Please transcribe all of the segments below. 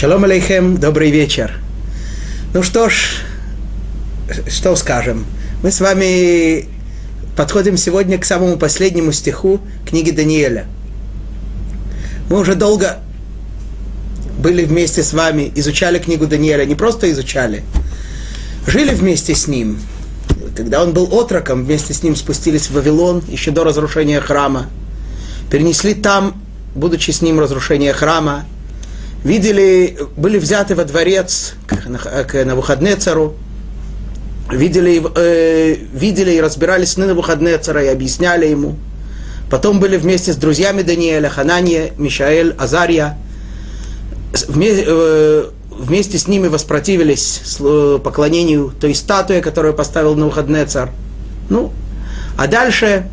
Шалом алейхем, добрый вечер. Ну что ж, что скажем? Мы с вами подходим сегодня к самому последнему стиху книги Даниэля. Мы уже долго были вместе с вами, изучали книгу Даниэля, не просто изучали, жили вместе с ним. Когда он был отроком, вместе с ним спустились в Вавилон еще до разрушения храма. Перенесли там, будучи с ним, разрушение храма. Видели, были взяты во дворец к, к Навуходнецару. Видели, э, видели и разбирали сны Навуходнецара и объясняли ему. Потом были вместе с друзьями Даниэля, Ханания, Мишаэль, Азария. Вместе, э, вместе с ними воспротивились поклонению той статуе, которую поставил Навуходнецар. Ну, а дальше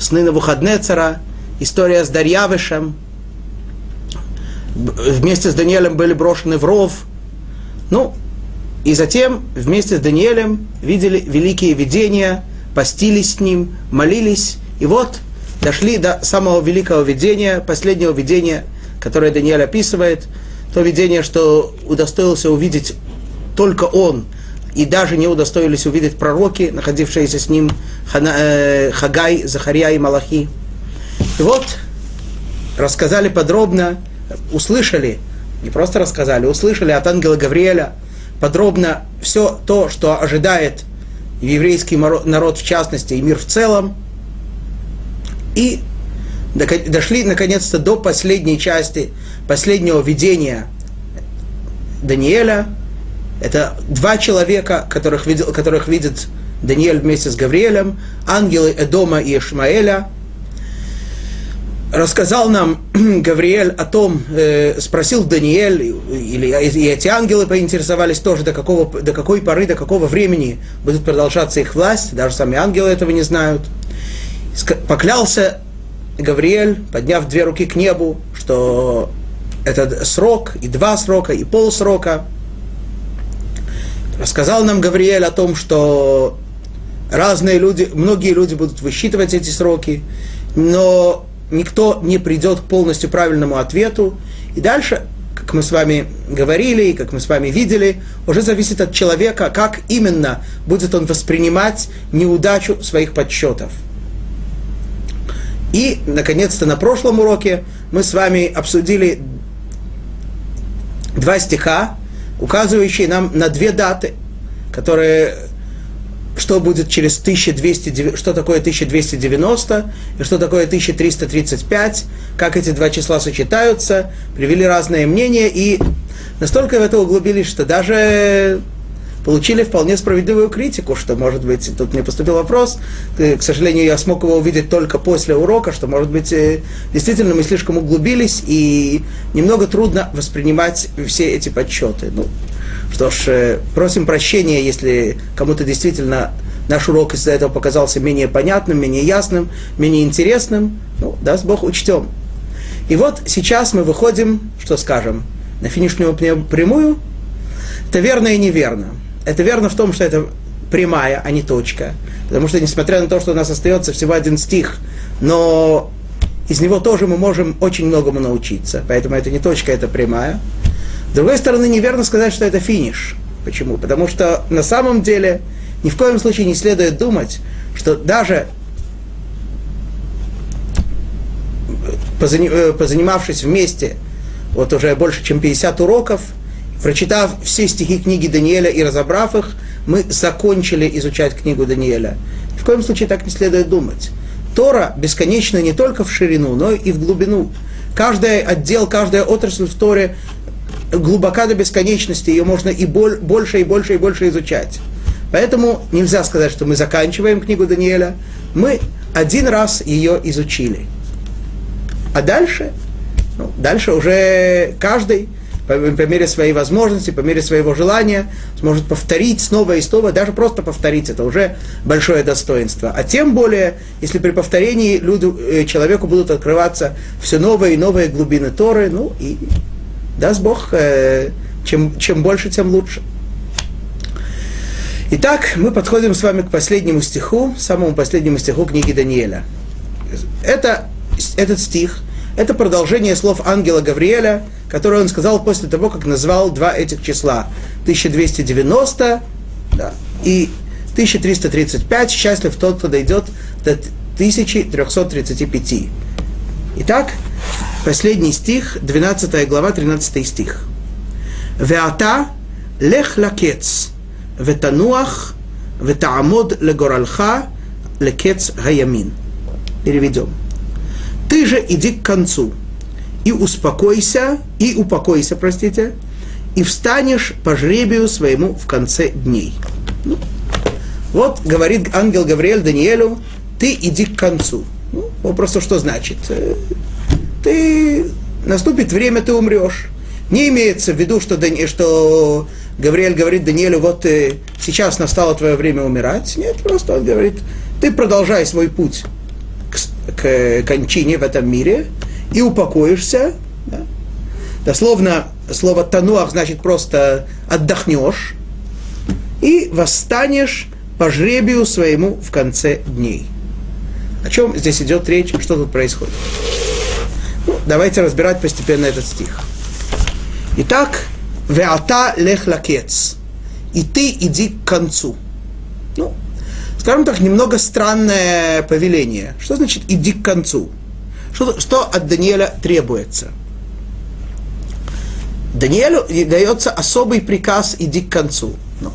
сны Навуходнецара, история с Дарьявышем, вместе с Даниэлем были брошены в ров. Ну, и затем вместе с Даниэлем видели великие видения, постились с ним, молились. И вот дошли до самого великого видения, последнего видения, которое Даниэль описывает – то видение, что удостоился увидеть только он, и даже не удостоились увидеть пророки, находившиеся с ним Хана, э, Хагай, Захария и Малахи. И вот рассказали подробно, услышали, не просто рассказали, услышали от ангела Гавриэля подробно все то, что ожидает еврейский народ в частности и мир в целом. И дошли наконец-то до последней части последнего видения Даниэля. Это два человека, которых, видел, которых видит Даниэль вместе с Гавриэлем, ангелы Эдома и Ишмаэля. Рассказал нам Гавриэль о том, э, спросил Даниэль, или и эти ангелы поинтересовались тоже, до, какого, до какой поры, до какого времени будет продолжаться их власть, даже сами ангелы этого не знают. Поклялся Гавриэль, подняв две руки к небу, что этот срок, и два срока, и полсрока. Рассказал нам Гавриэль о том, что разные люди, многие люди будут высчитывать эти сроки, но никто не придет к полностью правильному ответу. И дальше, как мы с вами говорили, и как мы с вами видели, уже зависит от человека, как именно будет он воспринимать неудачу своих подсчетов. И, наконец-то, на прошлом уроке мы с вами обсудили два стиха, указывающие нам на две даты, которые что будет через 1200, что такое 1290 и что такое 1335, как эти два числа сочетаются, привели разные мнения и настолько в это углубились, что даже получили вполне справедливую критику, что, может быть, тут мне поступил вопрос, к сожалению, я смог его увидеть только после урока, что, может быть, э, действительно мы слишком углубились, и немного трудно воспринимать все эти подсчеты. Ну, что ж, э, просим прощения, если кому-то действительно наш урок из-за этого показался менее понятным, менее ясным, менее интересным. Ну, даст Бог, учтем. И вот сейчас мы выходим, что скажем, на финишную прямую. Это верно и неверно. Это верно в том, что это прямая, а не точка. Потому что, несмотря на то, что у нас остается всего один стих, но из него тоже мы можем очень многому научиться. Поэтому это не точка, это прямая. С другой стороны, неверно сказать, что это финиш. Почему? Потому что на самом деле ни в коем случае не следует думать, что даже э, позанимавшись вместе вот уже больше, чем 50 уроков, Прочитав все стихи книги Даниэля и разобрав их, мы закончили изучать книгу Даниэля. Ни в коем случае так не следует думать. Тора бесконечна не только в ширину, но и в глубину. Каждый отдел, каждая отрасль в Торе глубока до бесконечности, ее можно и боль, больше, и больше, и больше изучать. Поэтому нельзя сказать, что мы заканчиваем книгу Даниэля. Мы один раз ее изучили. А дальше, ну, дальше уже каждый по, по мере своей возможности, по мере своего желания, сможет повторить снова и снова, даже просто повторить, это уже большое достоинство. А тем более, если при повторении люду, э, человеку будут открываться все новые и новые глубины Торы, ну и даст Бог, э, чем, чем больше, тем лучше. Итак, мы подходим с вами к последнему стиху, самому последнему стиху книги Даниэля. Это, этот стих – Это продолжение слов ангела Гавриэля, которые он сказал после того, как назвал два этих числа. 1290 да, и 1335. Счастлив тот, кто дойдет до 1335. Итак, последний стих, 12 глава, 13 стих. Веата лех лакец, ветануах, ветаамод легоралха, лекец гаямин. Переведем. Ты же иди к концу, и успокойся, и упокойся, простите, и встанешь по жребию своему в конце дней. Ну, вот говорит ангел Гавриэль Даниэлю, ты иди к концу. Ну, просто что значит? Э, ты, наступит время, ты умрешь. Не имеется в виду, что, Дани, что Гавриэль говорит Даниэлю, вот э, сейчас настало твое время умирать. Нет, просто он говорит, ты продолжай свой путь к, кончине в этом мире и упокоишься. Да? Дословно слово тануах значит просто отдохнешь и восстанешь по жребию своему в конце дней. О чем здесь идет речь, что тут происходит? Ну, давайте разбирать постепенно этот стих. Итак, «Веата лех лакец» – «И ты иди к концу». Ну, скажем так, немного странное повеление. Что значит «иди к концу»? Что, что от Даниэля требуется? Даниэлю дается особый приказ «иди к концу». Ну,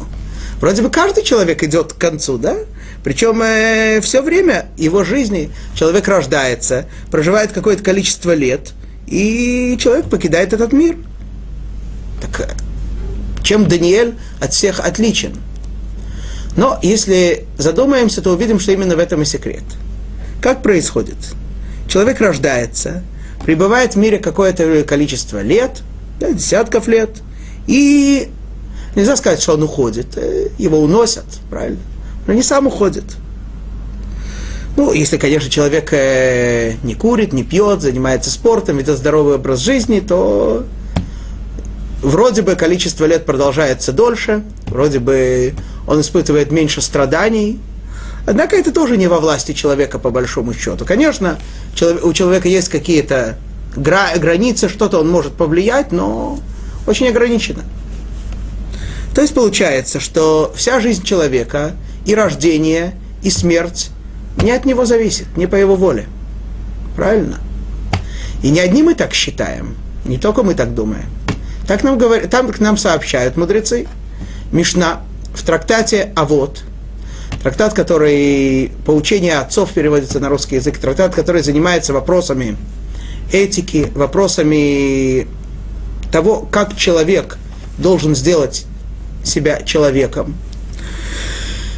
вроде бы каждый человек идет к концу, да? Причем э, все время его жизни человек рождается, проживает какое-то количество лет, и человек покидает этот мир. Так э, чем Даниэль от всех отличен? Но если задумаемся, то увидим, что именно в этом и секрет. Как происходит? Человек рождается, пребывает в мире какое-то количество лет, да, десятков лет, и нельзя сказать, что он уходит, э, его уносят, правильно? но не сам уходит. Ну, если, конечно, человек э, не курит, не пьет, занимается спортом, ведет здоровый образ жизни, то вроде бы количество лет продолжается дольше, вроде бы он испытывает меньше страданий. Однако это тоже не во власти человека, по большому счету. Конечно, у человека есть какие-то гра- границы, что-то он может повлиять, но очень ограничено. То есть получается, что вся жизнь человека – и рождение, и смерть не от него зависит, не по его воле. Правильно? И не одни мы так считаем, не только мы так думаем. Так нам говорят, там к нам сообщают мудрецы. Мишна в трактате «А вот», трактат, который по учению отцов переводится на русский язык, трактат, который занимается вопросами этики, вопросами того, как человек должен сделать себя человеком –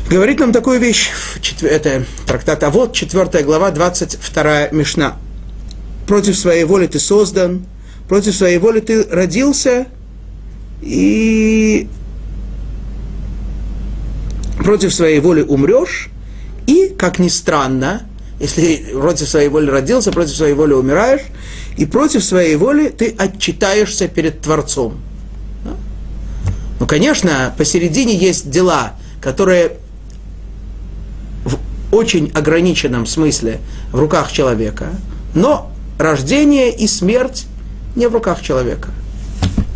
говорит нам такую вещь, это трактат, а вот 4 глава, 22 Мишна. Против своей воли ты создан, против своей воли ты родился, и против своей воли умрешь, и, как ни странно, если против своей воли родился, против своей воли умираешь, и против своей воли ты отчитаешься перед Творцом. Ну, конечно, посередине есть дела, которые очень ограниченном смысле в руках человека, но рождение и смерть не в руках человека.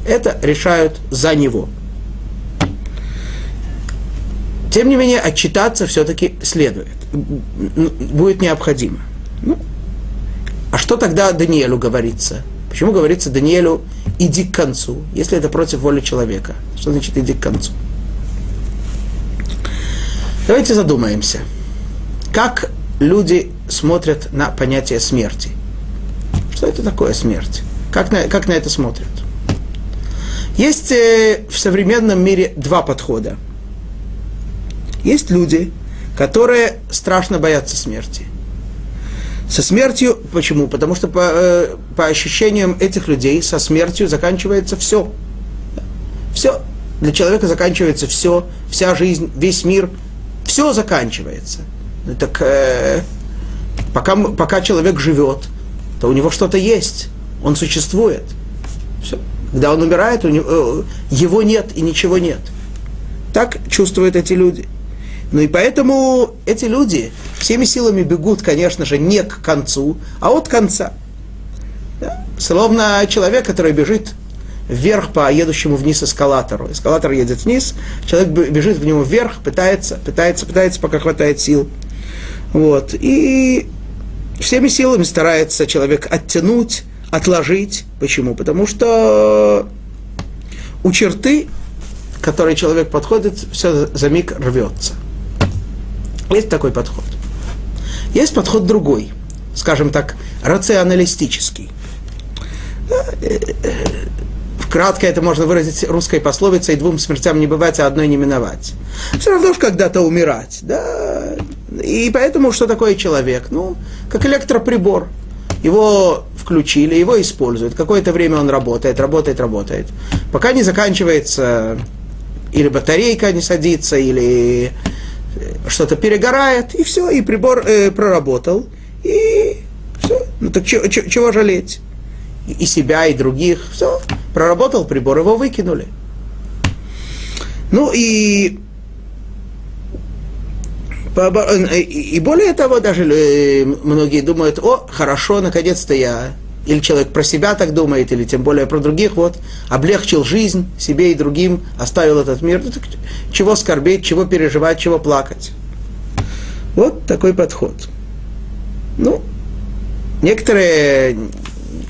Это решают за него. Тем не менее, отчитаться все-таки следует, будет необходимо. Ну, а что тогда Даниэлю говорится? Почему говорится Даниэлю «иди к концу», если это против воли человека? Что значит «иди к концу»? Давайте задумаемся – как люди смотрят на понятие смерти? Что это такое смерть? Как на, как на это смотрят? Есть э, в современном мире два подхода. Есть люди, которые страшно боятся смерти. Со смертью, почему? Потому что по, э, по ощущениям этих людей со смертью заканчивается все. Все. Для человека заканчивается все, вся жизнь, весь мир, все заканчивается – ну так э, пока, пока человек живет, то у него что-то есть, он существует. Все. Когда он умирает, у него, э, его нет и ничего нет. Так чувствуют эти люди. Ну и поэтому эти люди всеми силами бегут, конечно же, не к концу, а от конца. словно человек, который бежит вверх по едущему вниз эскалатору. Эскалатор едет вниз, человек бежит в него вверх, пытается, пытается, пытается, пока хватает сил. Вот. И всеми силами старается человек оттянуть, отложить. Почему? Потому что у черты, к которой человек подходит, все за миг рвется. Есть такой подход. Есть подход другой, скажем так, рационалистический. Кратко это можно выразить русской пословицей «двум смертям не бывать, а одной не миновать». Все равно же когда-то умирать, да. И поэтому что такое человек? Ну, как электроприбор. Его включили, его используют. Какое-то время он работает, работает, работает. Пока не заканчивается или батарейка не садится, или что-то перегорает, и все, и прибор э, проработал, и все. Ну так чего, чего жалеть? И себя, и других, все. Проработал прибор, его выкинули. Ну и и более того, даже э, многие думают, о, хорошо, наконец-то я, или человек про себя так думает, или тем более про других, вот, облегчил жизнь себе и другим, оставил этот мир. Ну, так чего скорбеть, чего переживать, чего плакать. Вот такой подход. Ну, некоторые,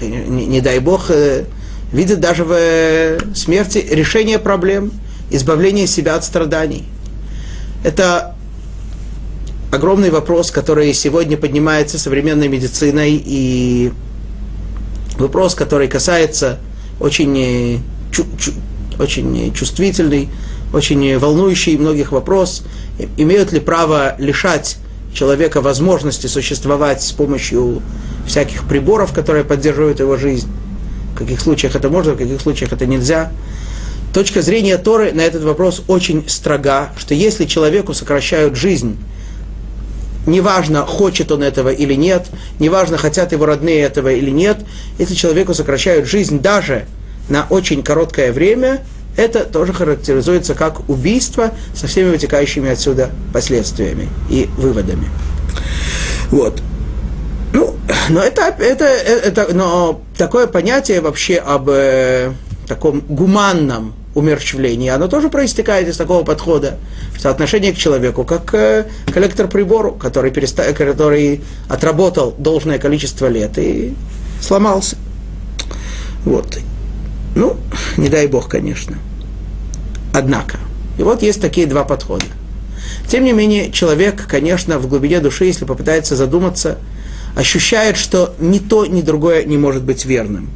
не, не дай бог, э, видят даже в э, смерти решение проблем, избавление себя от страданий. Это огромный вопрос, который сегодня поднимается современной медициной, и вопрос, который касается очень, э, чу, чу, очень чувствительный, очень волнующий многих вопрос, имеют ли право лишать человека возможности существовать с помощью всяких приборов, которые поддерживают его жизнь. В каких случаях это можно, в каких случаях это нельзя. Точка зрения Торы на этот вопрос очень строга, что если человеку сокращают жизнь, неважно, хочет он этого или нет, неважно, хотят его родные этого или нет, если человеку сокращают жизнь даже на очень короткое время, это тоже характеризуется как убийство со всеми вытекающими отсюда последствиями и выводами. Вот. Ну, но это, это, это, но такое понятие вообще об э, таком гуманном умерщвлении, оно тоже проистекает из такого подхода, что отношение к человеку, как э, к электроприбору, который, переста... который отработал должное количество лет и сломался. Вот. Ну, не дай бог, конечно. Однако, и вот есть такие два подхода. Тем не менее, человек, конечно, в глубине души, если попытается задуматься, ощущает, что ни то, ни другое не может быть верным.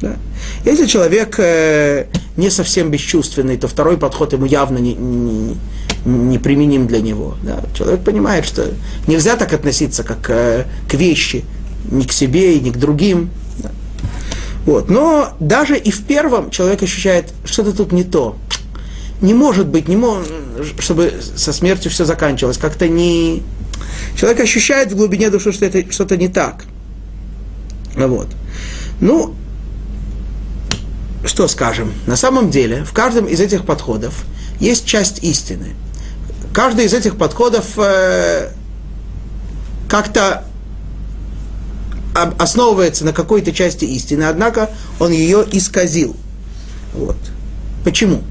Да? Если человек э, не совсем бесчувственный, то второй подход ему явно не, не, не применим для него. Да? Человек понимает, что нельзя так относиться, как э, к вещи, ни к себе и ни к другим. Да? Вот. Но даже и в первом человек ощущает, что-то тут не то не может быть, не мож, чтобы со смертью все заканчивалось. Как-то не... Человек ощущает в глубине души, что это что-то не так. Вот. Ну, что скажем? На самом деле, в каждом из этих подходов есть часть истины. Каждый из этих подходов э, как-то основывается на какой-то части истины, однако он ее исказил. Вот. Почему?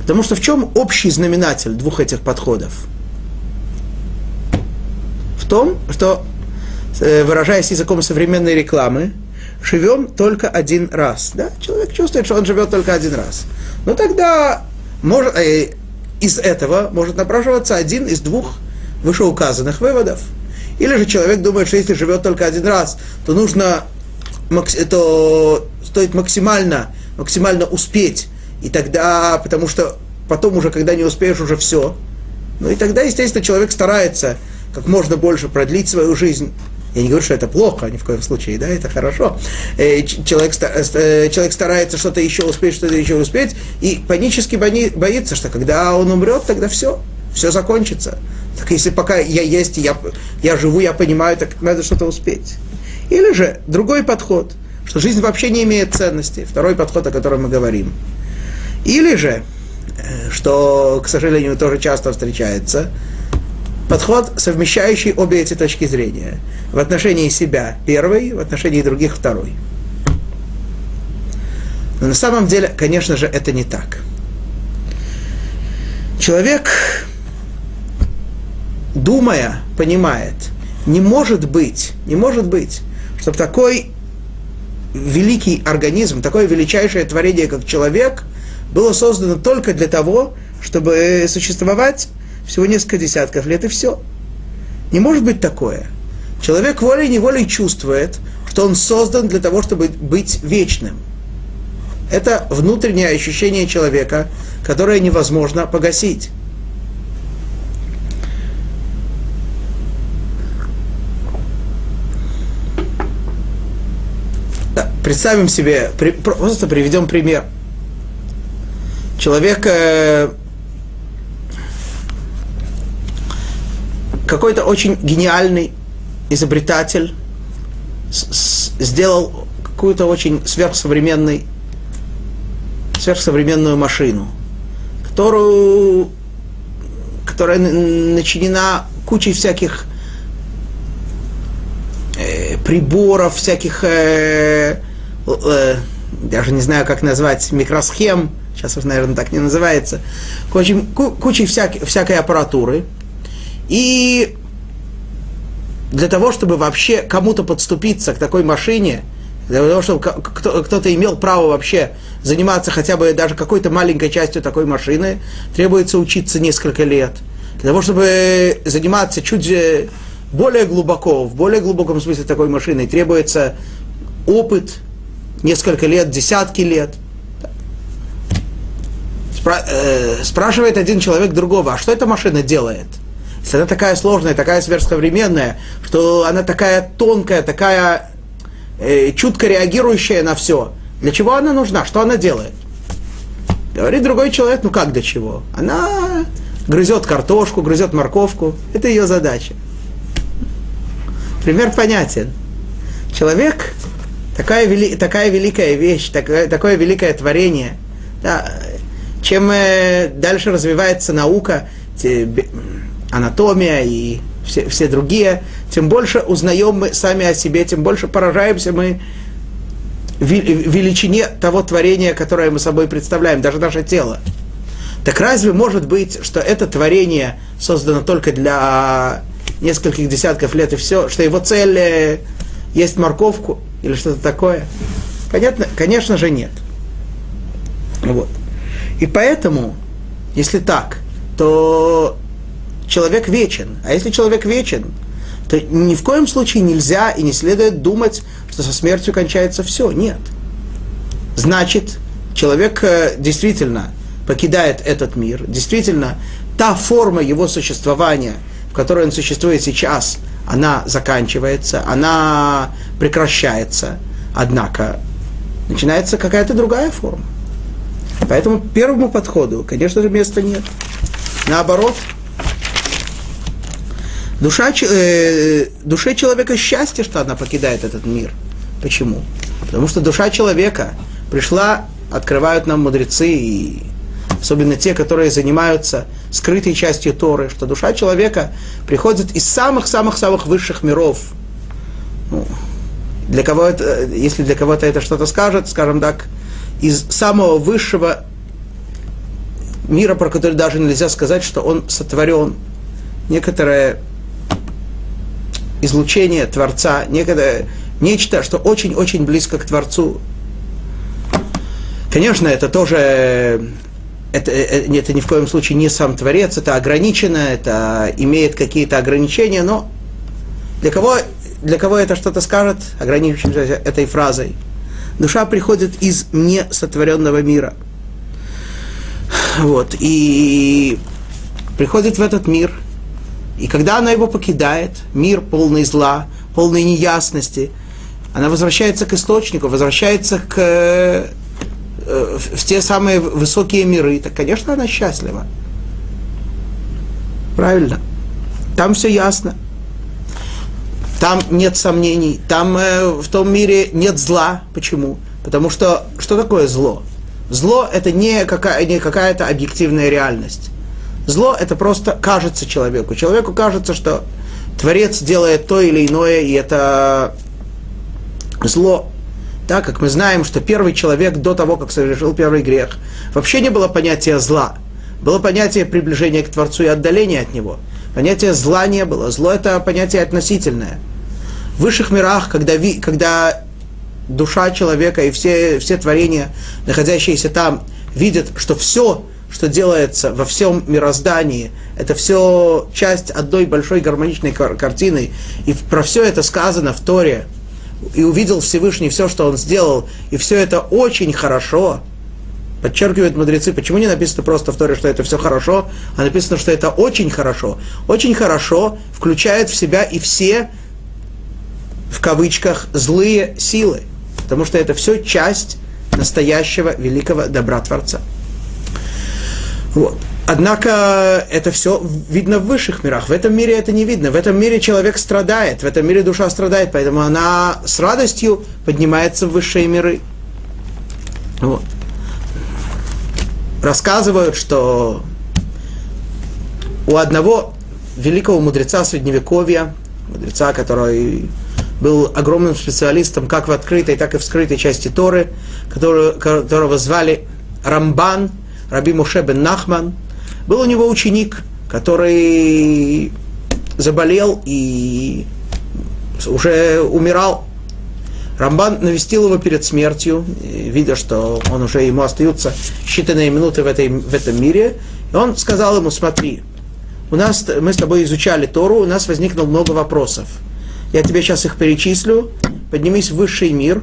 Потому что в чем общий знаменатель двух этих подходов? В том, что, э, выражаясь языком современной рекламы, живем только один раз. Да? Человек чувствует, что он живет только один раз. Но тогда может, э, из этого может напрашиваться один из двух вышеуказанных выводов. Или же человек думает, что если живет только один раз, то нужно, то стоит максимально, максимально успеть и тогда, потому что потом уже, когда не успеешь, уже все. Ну и тогда, естественно, человек старается как можно больше продлить свою жизнь. Я не говорю, что это плохо, ни в коем случае, да, это хорошо. Э, человек, э, человек старается что-то еще успеть, что-то еще успеть, и панически боится, что когда он умрет, тогда все, все закончится. Так если пока я есть, я, я живу, я понимаю, так надо что-то успеть. Или же другой подход, что жизнь вообще не имеет ценности. Второй подход, о котором мы говорим. Или же, э, что, к сожалению, тоже часто встречается, подход, совмещающий обе эти точки зрения. В отношении себя первый, в отношении других второй. Но на самом деле, конечно же, это не так. Человек, думая, понимает, не может быть, не может быть, чтобы такой великий организм, такое величайшее творение, как человек, было создано только для того, чтобы существовать всего несколько десятков лет и все. Не может быть такое. Человек волей-неволей чувствует, что он создан для того, чтобы быть вечным. Это внутреннее ощущение человека, которое невозможно погасить. Представим себе, просто приведем пример. Человек какой-то очень гениальный изобретатель сделал какую-то очень сверхсовременный, сверхсовременную машину, которую, которая начинена кучей всяких э, приборов, всяких, э, э, даже не знаю, как назвать, микросхем, сейчас наверное, так не называется, кучей, кучей всякой, всякой аппаратуры. И для того, чтобы вообще кому-то подступиться к такой машине, для того, чтобы кто-то имел право вообще заниматься хотя бы даже какой-то маленькой частью такой машины, требуется учиться несколько лет. Для того, чтобы заниматься чуть более глубоко, в более глубоком смысле такой машиной, требуется опыт, несколько лет, десятки лет. Э, спрашивает один человек другого, а что эта машина делает? Она такая сложная, такая сверхсовременная, что она такая тонкая, такая э, чутко реагирующая на все, для чего она нужна? Что она делает? Говорит другой человек, ну как для чего? Она грызет картошку, грызет морковку. Это ее задача. Пример понятен. Человек такая, вели, такая великая вещь, такое, такое великое творение. Да, чем э, дальше развивается наука, анатомия и все, все другие, тем больше узнаем мы сами о себе, тем больше поражаемся мы величине того творения, которое мы собой представляем, даже наше тело. Так разве может быть, что это творение создано только для нескольких десятков лет и все, что его цель есть морковку или что-то такое? Понятно? Конечно же нет. Вот. И поэтому, если так, то человек вечен. А если человек вечен, то ни в коем случае нельзя и не следует думать, что со смертью кончается все. Нет. Значит, человек э, действительно покидает этот мир, действительно, та форма его существования, в которой он существует сейчас, она заканчивается, она прекращается, однако начинается какая-то другая форма. Поэтому первому подходу, конечно же, места нет. Наоборот, Душа, э, душе человека счастье, что она покидает этот мир. Почему? Потому что душа человека пришла, открывают нам мудрецы, и особенно те, которые занимаются скрытой частью Торы, что душа человека приходит из самых-самых-самых высших миров. Ну, для кого это, если для кого-то это что-то скажет, скажем так, из самого высшего мира, про который даже нельзя сказать, что он сотворен. Некоторые излучение Творца, некое, нечто, что очень-очень близко к Творцу. Конечно, это тоже это, это, это ни в коем случае не сам Творец, это ограничено, это имеет какие-то ограничения, но для кого, для кого это что-то скажет, ограничившись этой фразой? Душа приходит из несотворенного мира. Вот, и приходит в этот мир – и когда она его покидает, мир полный зла, полной неясности, она возвращается к источнику, возвращается к, э, в те самые высокие миры, так, конечно, она счастлива. Правильно. Там все ясно. Там нет сомнений. Там э, в том мире нет зла. Почему? Потому что что такое зло? Зло это не, какая, не какая-то объективная реальность. Зло это просто кажется человеку. Человеку кажется, что Творец делает то или иное, и это зло. так как мы знаем, что первый человек до того, как совершил первый грех, вообще не было понятия зла. Было понятие приближения к Творцу и отдаления от Него. Понятия зла не было. Зло – это понятие относительное. В высших мирах, когда, ви, когда душа человека и все, все творения, находящиеся там, видят, что все, что делается во всем мироздании, это все часть одной большой гармоничной картины, и про все это сказано в Торе, и увидел Всевышний все, что он сделал, и все это очень хорошо, подчеркивают мудрецы, почему не написано просто в Торе, что это все хорошо, а написано, что это очень хорошо. Очень хорошо включает в себя и все, в кавычках, злые силы, потому что это все часть настоящего великого добра Творца. Вот. Однако это все видно в высших мирах. В этом мире это не видно. В этом мире человек страдает, в этом мире душа страдает, поэтому она с радостью поднимается в высшие миры. Вот. Рассказывают, что у одного великого мудреца Средневековья, мудреца, который был огромным специалистом как в открытой, так и в скрытой части Торы, которого, звали Рамбан, Раби Муше бен Нахман, был у него ученик, который заболел и уже умирал. Рамбан навестил его перед смертью, видя, что он уже ему остаются считанные минуты в, этой, в этом мире. И он сказал ему, смотри, у нас, мы с тобой изучали Тору, у нас возникло много вопросов. Я тебе сейчас их перечислю. Поднимись в высший мир.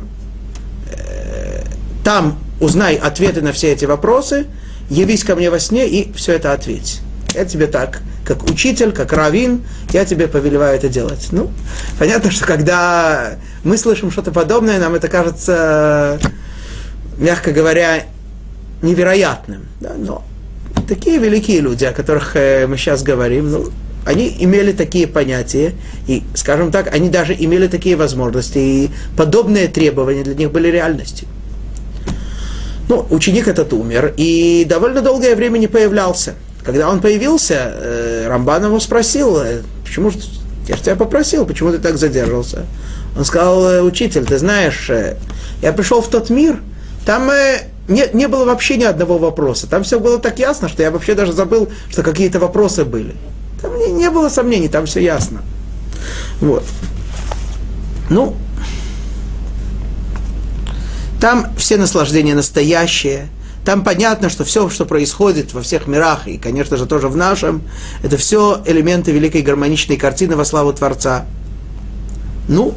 Э, там узнай ответы на все эти вопросы, явись ко мне во сне и все это ответь. Я тебе так, как учитель, как равин, я тебе повелеваю это делать. Ну, понятно, что когда мы слышим что-то подобное, нам это кажется, мягко говоря, невероятным. Да? Но такие великие люди, о которых э, мы сейчас говорим, ну, они имели такие понятия, и, скажем так, они даже имели такие возможности, и подобные требования для них были реальностью. Ну, ученик этот умер, и довольно долгое время не появлялся. Когда он появился, э, Рамбан его спросил, «Э, почему же, я же тебя попросил, почему ты так задержался? Он сказал, «Э, учитель, ты знаешь, я пришел в тот мир, там не, не было вообще ни одного вопроса. Там все было так ясно, что я вообще даже забыл, что какие-то вопросы были. Там не, не было сомнений, там все ясно. Вот. Ну, там все наслаждения настоящие. Там понятно, что все, что происходит во всех мирах, и, конечно же, тоже в нашем, это все элементы великой гармоничной картины во славу Творца. Ну,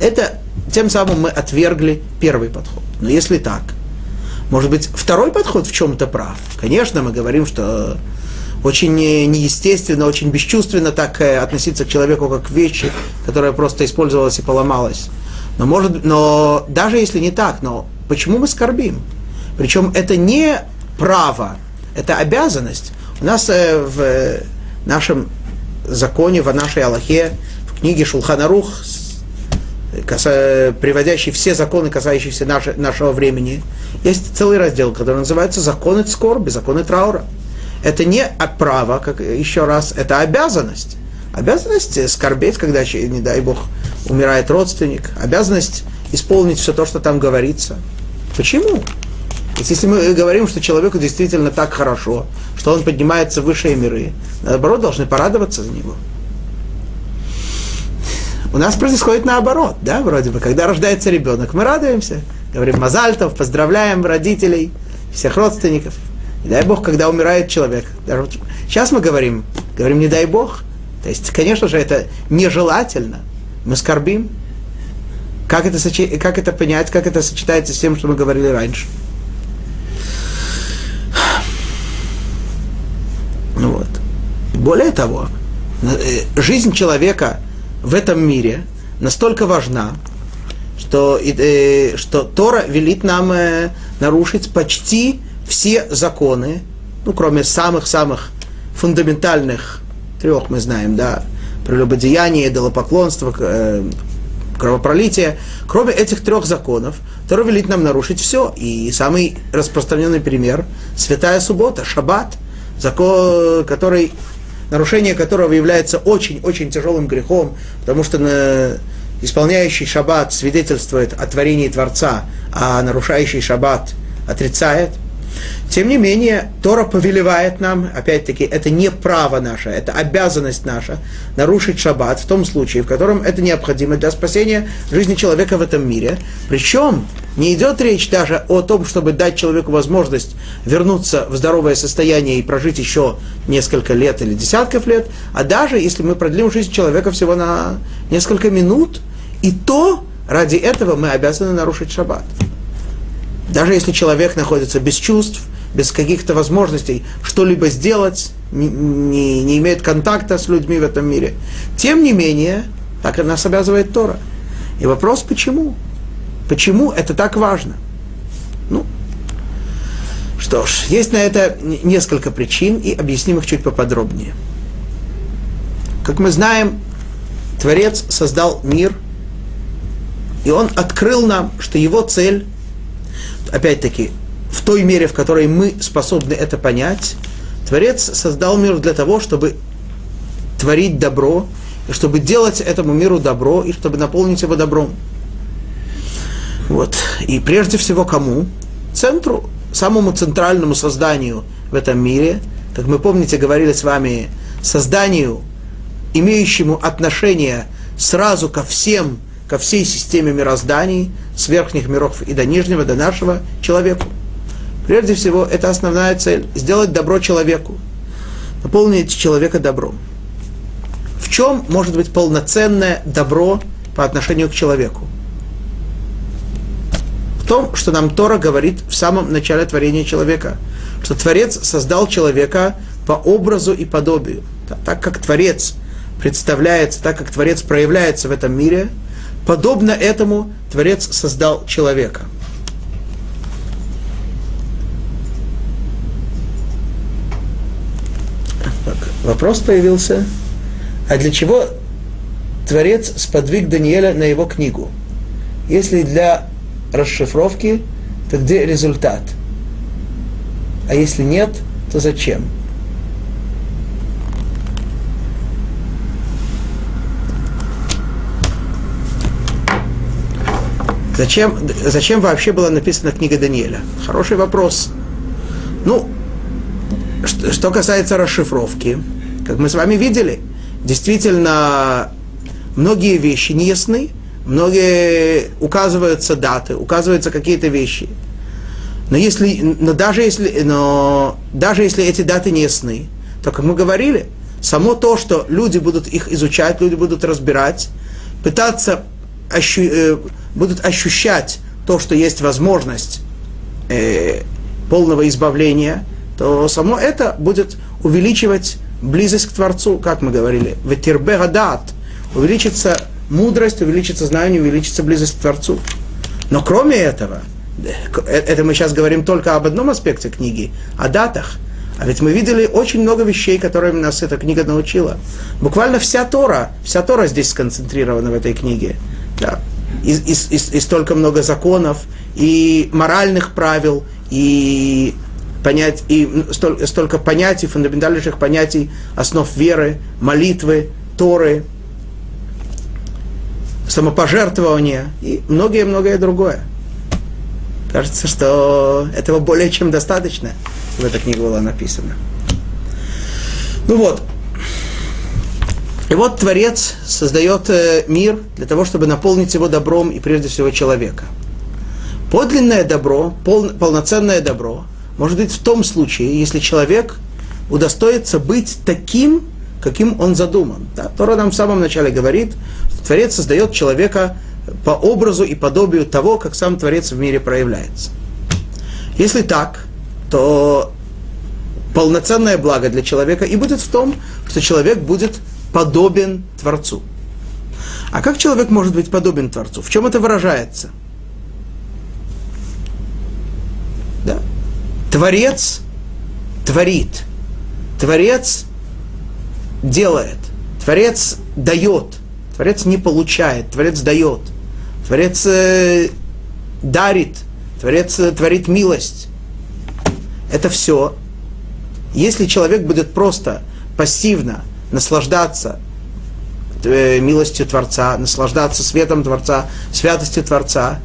это тем самым мы отвергли первый подход. Но если так, может быть, второй подход в чем-то прав. Конечно, мы говорим, что очень неестественно, очень бесчувственно так э, относиться к человеку как к вещи, которая просто использовалась и поломалась. Но, может, но даже если не так, но почему мы скорбим? Причем это не право, это обязанность. У нас э, в нашем законе, в нашей Аллахе, в книге Шулханарух, каса, приводящий все законы, касающиеся наше, нашего времени, есть целый раздел, который называется «Законы скорби», «Законы траура». Это не право, как еще раз, это обязанность. Обязанность скорбеть, когда, не дай Бог, умирает родственник. Обязанность исполнить все то, что там говорится. Почему? Если мы говорим, что человеку действительно так хорошо, что он поднимается в высшие миры, наоборот, должны порадоваться за него. У нас происходит наоборот, да, вроде бы, когда рождается ребенок, мы радуемся, говорим Мазальтов, поздравляем родителей, всех родственников – не дай Бог, когда умирает человек. Даже сейчас мы говорим, говорим, не дай Бог. То есть, конечно же, это нежелательно. Мы скорбим. Как это, как это понять, как это сочетается с тем, что мы говорили раньше? Ну вот. Более того, э, жизнь человека в этом мире настолько важна, что, э, что Тора велит нам э, нарушить почти все законы, ну, кроме самых-самых фундаментальных трех, мы знаем, да, прелюбодеяние, идолопоклонство, э, кровопролитие, кроме этих трех законов, который велит нам нарушить все. И самый распространенный пример – святая суббота, шаббат, закон, который, нарушение которого является очень-очень тяжелым грехом, потому что на, исполняющий шаббат свидетельствует о творении Творца, а нарушающий шаббат отрицает. Тем не менее, Тора повелевает нам, опять-таки, это не право наше, это обязанность наша, нарушить шаббат в том случае, в котором это необходимо для спасения жизни человека в этом мире. Причем не идет речь даже о том, чтобы дать человеку возможность вернуться в здоровое состояние и прожить еще несколько лет или десятков лет, а даже если мы продлим жизнь человека всего на несколько минут, и то ради этого мы обязаны нарушить шаббат. Даже если человек находится без чувств, без каких-то возможностей что-либо сделать, не, не, имеет контакта с людьми в этом мире. Тем не менее, так и нас обязывает Тора. И вопрос, почему? Почему это так важно? Ну, что ж, есть на это несколько причин, и объясним их чуть поподробнее. Как мы знаем, Творец создал мир, и он открыл нам, что его цель, опять-таки, в той мере, в которой мы способны это понять, Творец создал мир для того, чтобы творить добро, и чтобы делать этому миру добро, и чтобы наполнить его добром. Вот. И прежде всего кому? Центру, самому центральному созданию в этом мире, как мы помните, говорили с вами, созданию, имеющему отношение сразу ко всем, ко всей системе мирозданий, с верхних миров и до нижнего, до нашего человеку. Прежде всего, это основная цель – сделать добро человеку, наполнить человека добром. В чем может быть полноценное добро по отношению к человеку? В том, что нам Тора говорит в самом начале творения человека, что Творец создал человека по образу и подобию. Так как Творец представляется, так как Творец проявляется в этом мире, подобно этому Творец создал человека – Вопрос появился, а для чего Творец сподвиг Даниэля на его книгу? Если для расшифровки, то где результат? А если нет, то зачем? Зачем, зачем вообще была написана книга Даниэля? Хороший вопрос. Ну, что, что касается расшифровки, как мы с вами видели, действительно многие вещи не ясны, многие указываются даты, указываются какие-то вещи. Но, если, но, даже если, но даже если эти даты не ясны, то, как мы говорили, само то, что люди будут их изучать, люди будут разбирать, пытаться ощу, э, будут ощущать то, что есть возможность э, полного избавления, то само это будет увеличивать близость к Творцу, как мы говорили, ветербе гадат, увеличится мудрость, увеличится знание, увеличится близость к Творцу. Но кроме этого, э, это мы сейчас говорим только об одном аспекте книги, о датах. А ведь мы видели очень много вещей, которые нас эта книга научила. Буквально вся Тора, вся Тора здесь сконцентрирована в этой книге. Да. И, и, и, и столько много законов, и моральных правил, и понять, и столь, столько понятий, фундаментальнейших понятий, основ веры, молитвы, Торы, самопожертвования и многое-многое другое. Кажется, что этого более чем достаточно, в этой книге было написано. Ну вот. И вот Творец создает э, мир для того, чтобы наполнить его добром и прежде всего человека. Подлинное добро, пол, полноценное добро может быть в том случае, если человек удостоится быть таким, каким он задуман. Да? Тора нам в самом начале говорит, что Творец создает человека по образу и подобию того, как сам Творец в мире проявляется. Если так, то полноценное благо для человека и будет в том, что человек будет подобен Творцу. А как человек может быть подобен Творцу? В чем это выражается? Да. Творец творит. Творец делает. Творец дает. Творец не получает. Творец дает. Творец э, дарит. Творец э, творит милость. Это все. Если человек будет просто пассивно наслаждаться э, милостью Творца, наслаждаться светом Творца, святостью Творца,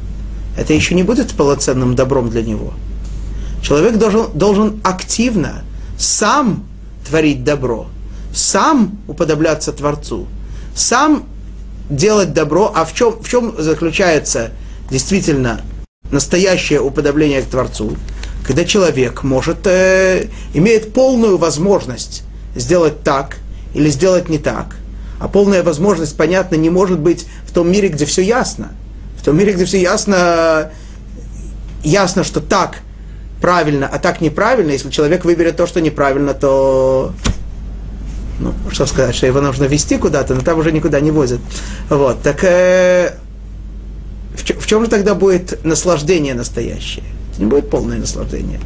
это еще не будет полноценным добром для него. Человек должен, должен активно сам творить добро, сам уподобляться Творцу, сам делать добро. А в чем, в чем заключается действительно настоящее уподобление к Творцу? Когда человек может, э, имеет полную возможность сделать так или сделать не так. А полная возможность, понятно, не может быть в том мире, где все ясно. В том мире, где все ясно, ясно, что так правильно, а так неправильно. Если человек выберет то, что неправильно, то ну, что сказать, что его нужно вести куда-то, но там уже никуда не возят. Вот, так э, в, чем, в чем же тогда будет наслаждение настоящее? Это не будет полное наслаждение.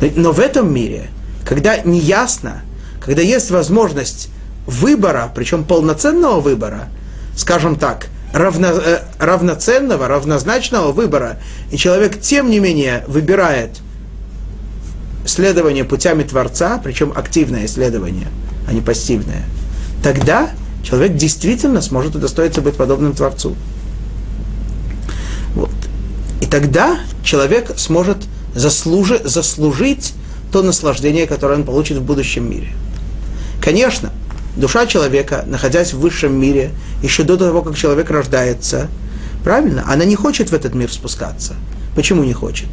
Но, но в этом мире, когда не ясно, когда есть возможность выбора, причем полноценного выбора, скажем так, равно, э, равноценного, равнозначного выбора, и человек, тем не менее, выбирает следование путями Творца, причем активное исследование – а не пассивное, тогда человек действительно сможет удостоиться быть подобным Творцу. Вот. И тогда человек сможет заслужи, заслужить то наслаждение, которое он получит в будущем мире. Конечно, душа человека, находясь в высшем мире, еще до того, как человек рождается, правильно, она не хочет в этот мир спускаться. Почему не хочет?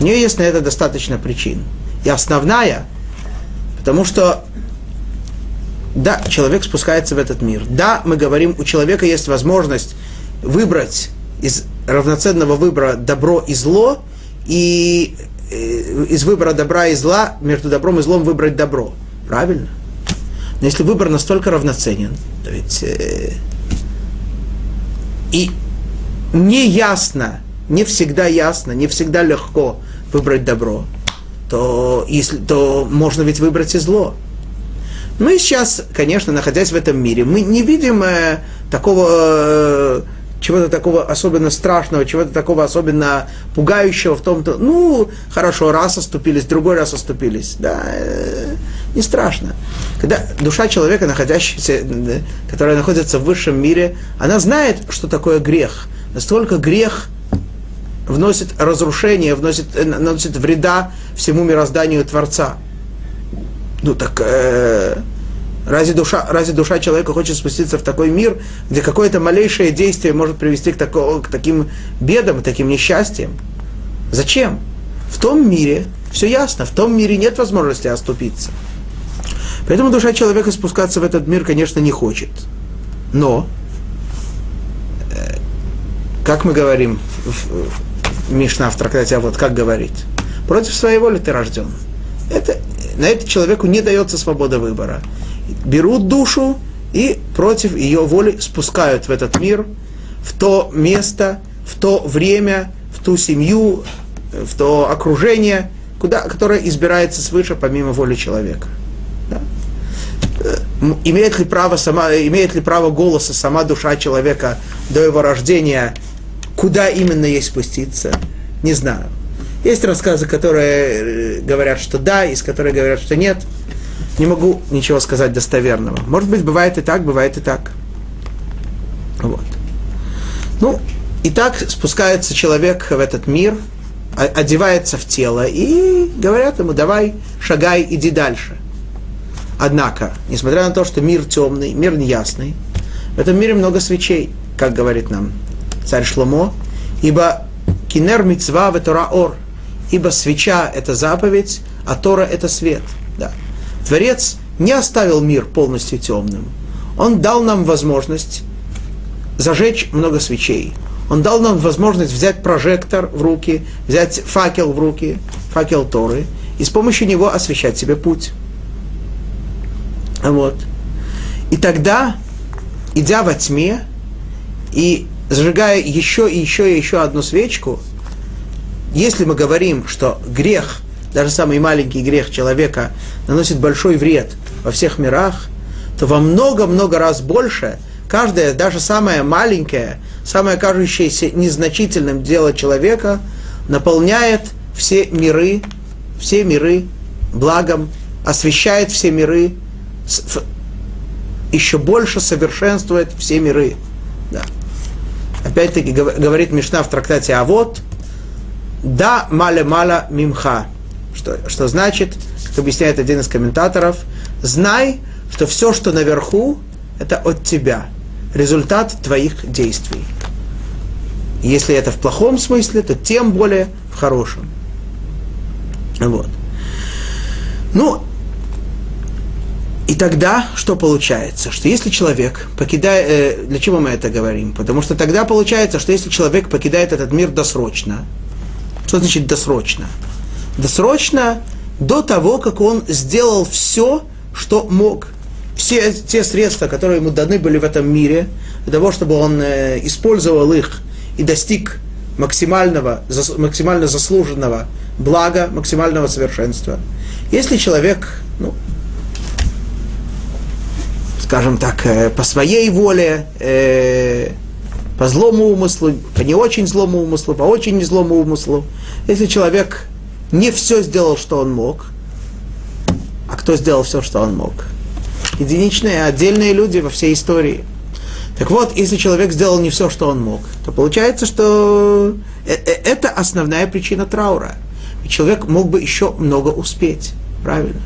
У нее есть на это достаточно причин. И основная Потому что, да, человек спускается в этот мир. Да, мы говорим, у человека есть возможность выбрать из равноценного выбора добро и зло, и э, из выбора добра и зла, между добром и злом выбрать добро. Правильно? Но если выбор настолько равноценен, то ведь э, и не ясно, не всегда ясно, не всегда легко выбрать добро, то, если, то можно ведь выбрать и зло. Мы сейчас, конечно, находясь в этом мире, мы не видим э, такого, э, чего-то такого особенно страшного, чего-то такого особенно пугающего в том-то, ну, хорошо, раз оступились, другой раз оступились, да, э, не страшно. Когда душа человека, находящаяся, которая находится в высшем мире, она знает, что такое грех. Настолько грех – вносит разрушение, вносит, э, наносит вреда всему мирозданию Творца. Ну так э, разве, душа, разве душа человека хочет спуститься в такой мир, где какое-то малейшее действие может привести к, тако, к таким бедам, таким несчастьям? Зачем? В том мире все ясно, в том мире нет возможности оступиться. Поэтому душа человека спускаться в этот мир, конечно, не хочет. Но, э, как мы говорим в, Мишна в трактате, а вот как говорит, против своей воли ты рожден. Это, на это человеку не дается свобода выбора. Берут душу и против ее воли спускают в этот мир, в то место, в то время, в ту семью, в то окружение, куда, которое избирается свыше помимо воли человека. Э, имеет ли, право сама, имеет ли право голоса сама душа человека до его рождения Куда именно ей спуститься, не знаю. Есть рассказы, которые э, говорят, что да, есть которые говорят, что нет. Не могу ничего сказать достоверного. Может быть, бывает и так, бывает и так. Вот. Ну, и так спускается человек в этот мир, одевается в тело, и говорят ему, давай, шагай, иди дальше. Однако, несмотря на то, что мир темный, мир неясный, в этом мире много свечей, как говорит нам царь Шломо, ибо кинер мицва ветора ор, ибо свеча – это заповедь, а Тора – это свет. Да. Творец не оставил мир полностью темным. Он дал нам возможность зажечь много свечей. Он дал нам возможность взять прожектор в руки, взять факел в руки, факел Торы, и с помощью него освещать себе путь. Вот. И тогда, идя во тьме и зажигая еще и еще и еще одну свечку, если мы говорим, что грех, даже самый маленький грех человека, наносит большой вред во всех мирах, то во много-много раз больше каждое, даже самое маленькое, самое кажущееся незначительным дело человека наполняет все миры, все миры благом, освещает все миры, еще больше совершенствует все миры. Да. Опять-таки говорит Мишна в трактате «А вот», «Да маля-маля мимха», что, что значит, как объясняет один из комментаторов, «Знай, что все, что наверху, это от тебя, результат твоих действий». Если это в плохом смысле, то тем более в хорошем. Вот. Ну, и тогда что получается? Что если человек покидает... Э, для чего мы это говорим? Потому что тогда получается, что если человек покидает этот мир досрочно, что значит досрочно? Досрочно до того, как он сделал все, что мог. Все те средства, которые ему даны были в этом мире, для того, чтобы он э, использовал их и достиг максимального, максимально заслуженного блага, максимального совершенства. Если человек, ну, скажем так, э, по своей воле, э, по злому умыслу, по не очень злому умыслу, по очень не злому умыслу. Если человек не все сделал, что он мог, а кто сделал все, что он мог? Единичные, отдельные люди во всей истории. Так вот, если человек сделал не все, что он мог, то получается, что э, это основная причина траура. И человек мог бы еще много успеть. Правильно?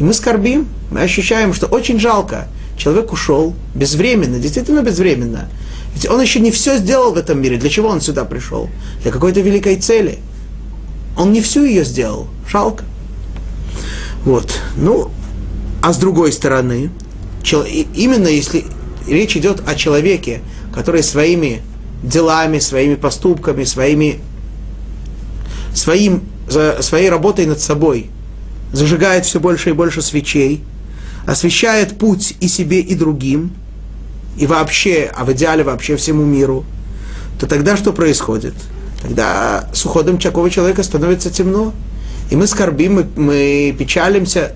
И мы скорбим, мы ощущаем, что очень жалко, Человек ушел безвременно, действительно безвременно. Ведь он еще не все сделал в этом мире. Для чего он сюда пришел? Для какой-то великой цели. Он не всю ее сделал. Жалко. Вот. Ну, а с другой стороны, именно если речь идет о человеке, который своими делами, своими поступками, своими, своим, своей работой над собой зажигает все больше и больше свечей – освещает путь и себе, и другим, и вообще, а в идеале вообще всему миру, то тогда что происходит? Тогда с уходом такого человека становится темно. И мы скорбим, мы, мы печалимся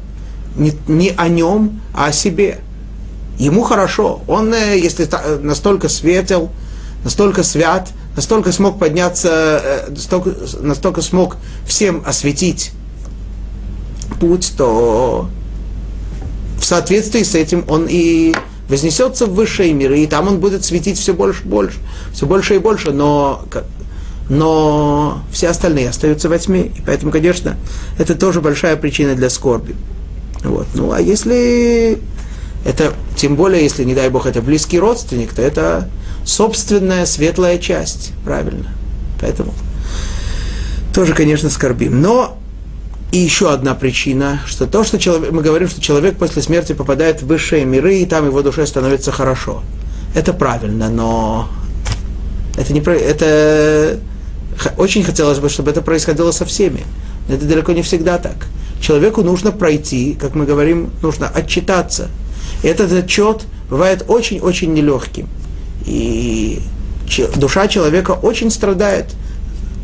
не, не о нем, а о себе. Ему хорошо. Он, э, если настолько светел, настолько свят, настолько смог подняться, э, настолько, настолько смог всем осветить путь, то в соответствии с этим он и вознесется в высшие миры, и там он будет светить все больше и больше, все больше и больше, но, но все остальные остаются во тьме, и поэтому, конечно, это тоже большая причина для скорби. Вот. Ну, а если это, тем более, если, не дай Бог, это близкий родственник, то это собственная светлая часть, правильно? Поэтому тоже, конечно, скорбим. Но и еще одна причина, что то, что человек, мы говорим, что человек после смерти попадает в высшие миры, и там его душе становится хорошо. Это правильно, но это не это очень хотелось бы, чтобы это происходило со всеми. Но это далеко не всегда так. Человеку нужно пройти, как мы говорим, нужно отчитаться. И этот отчет бывает очень-очень нелегким. И душа человека очень страдает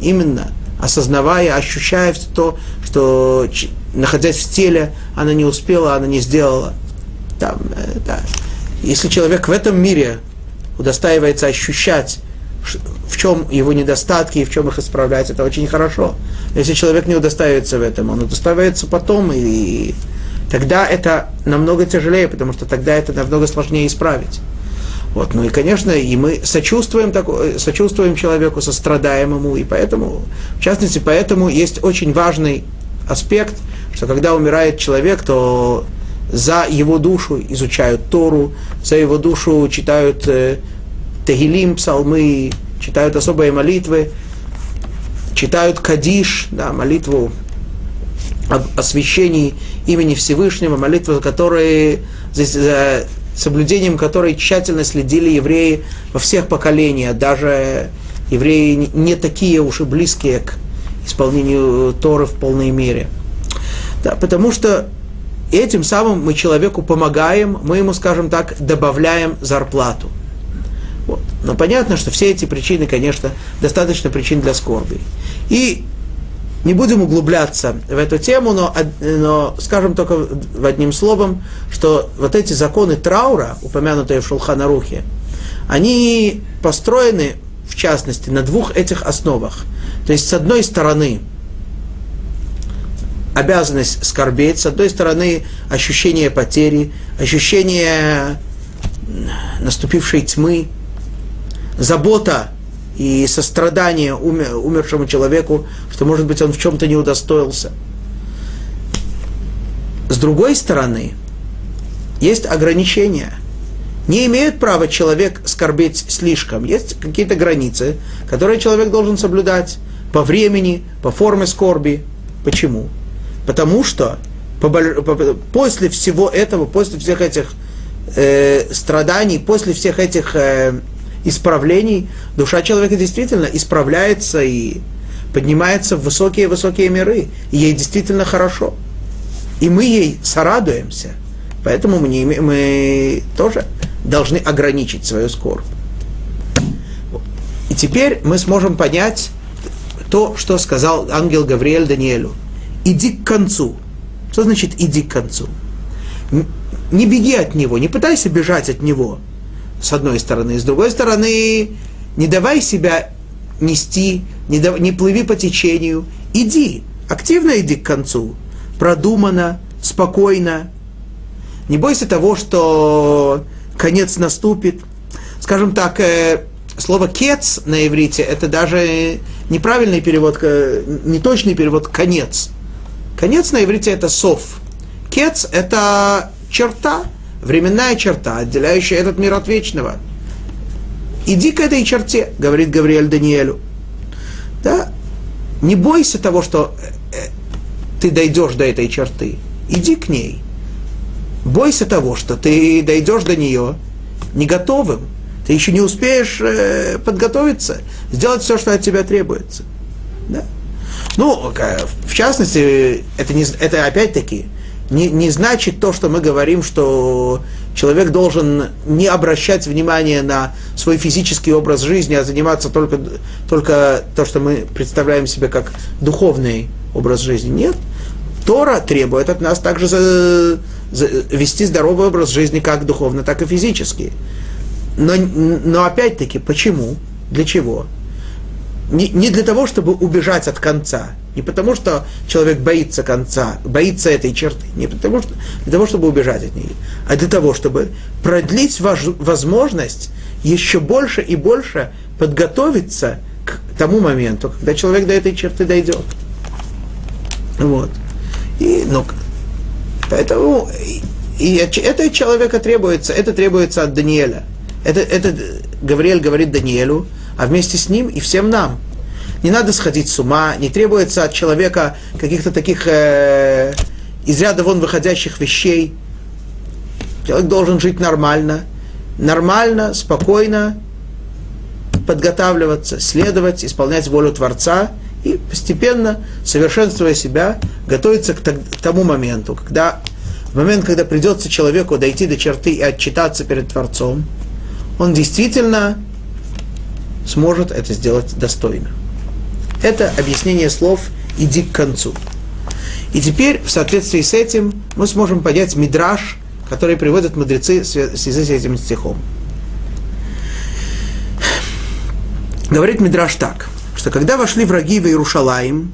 именно осознавая, ощущая все то, что, находясь в теле, она не успела, она не сделала. Там, э, да. Если человек в этом мире удостаивается ощущать, в чем его недостатки и в чем их исправлять, это очень хорошо. Если человек не удостаивается в этом, он удостаивается потом, и тогда это намного тяжелее, потому что тогда это намного сложнее исправить. Вот, ну и, конечно, и мы сочувствуем, так, сочувствуем человеку, сострадаем ему, и поэтому, в частности, поэтому есть очень важный аспект, что когда умирает человек, то за его душу изучают Тору, за его душу читают э, Тегилим, псалмы, читают особые молитвы, читают Кадиш, да, молитву об освящении имени Всевышнего, молитву, за которой за, соблюдением которой тщательно следили евреи во всех поколениях, даже евреи не такие уж и близкие к исполнению Торы в полной мере. Да, потому что этим самым мы человеку помогаем, мы ему, скажем так, добавляем зарплату. Вот. Но понятно, что все эти причины, конечно, достаточно причин для скорби. И не будем углубляться в эту тему, но, но скажем только в одним словом, что вот эти законы траура, упомянутые в Шулханарухе, они построены, в частности, на двух этих основах. То есть, с одной стороны, обязанность скорбеть. С одной стороны, ощущение потери, ощущение наступившей тьмы, забота и сострадание умер, умершему человеку, что, может быть, он в чем-то не удостоился. С другой стороны, есть ограничения. Не имеет права человек скорбеть слишком. Есть какие-то границы, которые человек должен соблюдать по времени, по форме скорби. Почему? Потому что после всего этого, после всех этих э, страданий, после всех этих э, исправлений, душа человека действительно исправляется и поднимается в высокие-высокие миры. И ей действительно хорошо. И мы ей сорадуемся. Поэтому мы, не, мы тоже должны ограничить свою скорбь. И теперь мы сможем понять то, что сказал ангел Гавриэль Даниэлю. Иди к концу. Что значит иди к концу? Не беги от него, не пытайся бежать от него, с одной стороны. С другой стороны, не давай себя нести, не, дав, не плыви по течению. Иди, активно иди к концу. Продуманно, спокойно. Не бойся того, что конец наступит. Скажем так, э, слово «кец» на иврите – это даже неправильный перевод, неточный перевод «конец». Конец на иврите – это «сов». «Кец» – это черта, временная черта, отделяющая этот мир от вечного. «Иди к этой черте», – говорит Гавриэль Даниэлю. Да? Не бойся того, что э, ты дойдешь до этой черты. Иди к ней. Бойся того, что ты дойдешь до нее не готовым. Ты еще не успеешь э, подготовиться, сделать все, что от тебя требуется. Да? Ну, в частности, это, не, это опять-таки не, не значит то, что мы говорим, что человек должен не обращать внимания на свой физический образ жизни, а заниматься только, только то, что мы представляем себе как духовный образ жизни. Нет. Тора требует от нас также за, за, вести здоровый образ жизни как духовно, так и физически. Но, но опять-таки, почему? Для чего? Не, не для того, чтобы убежать от конца, не потому, что человек боится конца, боится этой черты, не потому, что, для того, чтобы убежать от нее, а для того, чтобы продлить возможность еще больше и больше подготовиться к тому моменту, когда человек до этой черты дойдет. Вот. И, ну, поэтому и, и это человека требуется, это требуется от Даниэля. Это, это Гавриэль говорит Даниэлю, а вместе с ним и всем нам. Не надо сходить с ума, не требуется от человека каких-то таких э, из ряда вон выходящих вещей. Человек должен жить нормально, нормально, спокойно, подготавливаться, следовать, исполнять волю Творца и постепенно, совершенствуя себя, готовиться к тому моменту, когда в момент, когда придется человеку дойти до черты и отчитаться перед Творцом, он действительно сможет это сделать достойно. Это объяснение слов «иди к концу». И теперь, в соответствии с этим, мы сможем понять мидраж, который приводят мудрецы в связи с этим стихом. Говорит мидраж так, что когда вошли враги в Иерушалаим,